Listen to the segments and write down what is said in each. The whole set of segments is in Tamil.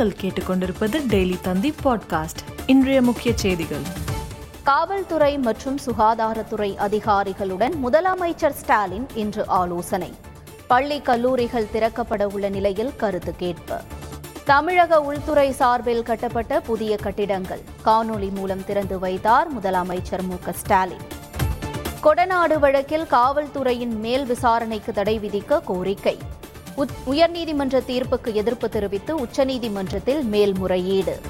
நீங்கள் கேட்டுக்கொண்டிருப்பது டெய்லி தந்தி பாட்காஸ்ட். இன்றைய முக்கிய செய்திகள். காவல்துறை மற்றும் சுகாதாரத்துறை அதிகாரிகளுடன் முதலமைச்சர் ஸ்டாலின் இன்று ஆலோசனை. பள்ளி கல்லூரிகள் திறக்கப்பட உள்ள நிலையில் கருத்து கேட்பு. தமிழக உள்துறை சார்பில் கட்டப்பட்ட புதிய கட்டிடங்கள். காணொலி மூலம் திறந்து வைத்தார் முதலமைச்சர் மு ஸ்டாலின். கொடநாடு வழக்கில் காவல்துறையின் மேல் விசாரணைக்கு தடை விதிக்க கோரிக்கை. உயர்நீதிமன்ற தீர்ப்புக்கு எதிர்ப்பு தெரிவித்து உச்சநீதிமன்றத்தில் மேல்முறையீடு.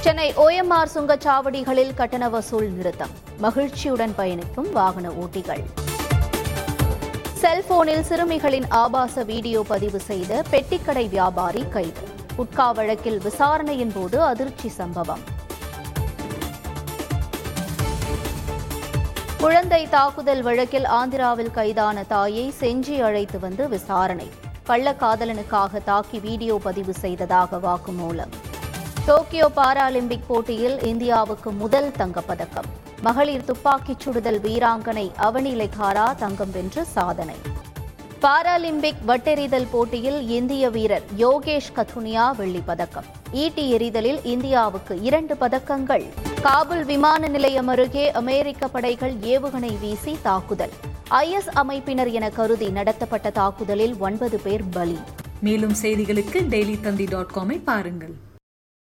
சென்னை ஓஎம்ஆர் சுங்கச்சாவடிகளில் கட்டண வசூல் நிறுத்தம். மகிழ்ச்சியுடன் பயணிக்கும் வாகன ஓட்டிகள். செல்போனில் சிறுமிகளின் ஆபாச வீடியோ பதிவு செய்த பெட்டிக்கடை வியாபாரி கைது. உட்கா வழக்கில் விசாரணையின் போது அதிர்ச்சி சம்பவம். குழந்தை தாக்குதல் வழக்கில் ஆந்திராவில் கைதான தாயை செஞ்சி அழைத்து வந்து விசாரணை. கள்ளக்காதலனுக்காக தாக்கி வீடியோ பதிவு செய்ததாக வாக்குமூலம். டோக்கியோ பாராலிம்பிக் போட்டியில் இந்தியாவுக்கு முதல் தங்கப்பதக்கம். மகளிர் துப்பாக்கிச் சுடுதல் வீராங்கனை அவனி லெகாரா தங்கம் வென்று சாதனை. பாராலிம்பிக் வட்டெறிதல் போட்டியில் இந்திய வீரர் யோகேஷ் கத்துனியா வெள்ளி பதக்கம் ஈட்டி எறிதலில் இந்தியாவுக்கு இரண்டு பதக்கங்கள். காபுல் விமான நிலையம் அருகே அமெரிக்க படைகள் ஏவுகணை வீசி தாக்குதல். ஐஎஸ் அமைப்பினர் என கருதி நடத்தப்பட்ட தாக்குதலில் ஒன்பது பேர் பலி. மேலும் செய்திகளுக்கு டெய்லி தந்தி டாட் காமை பாருங்கள்.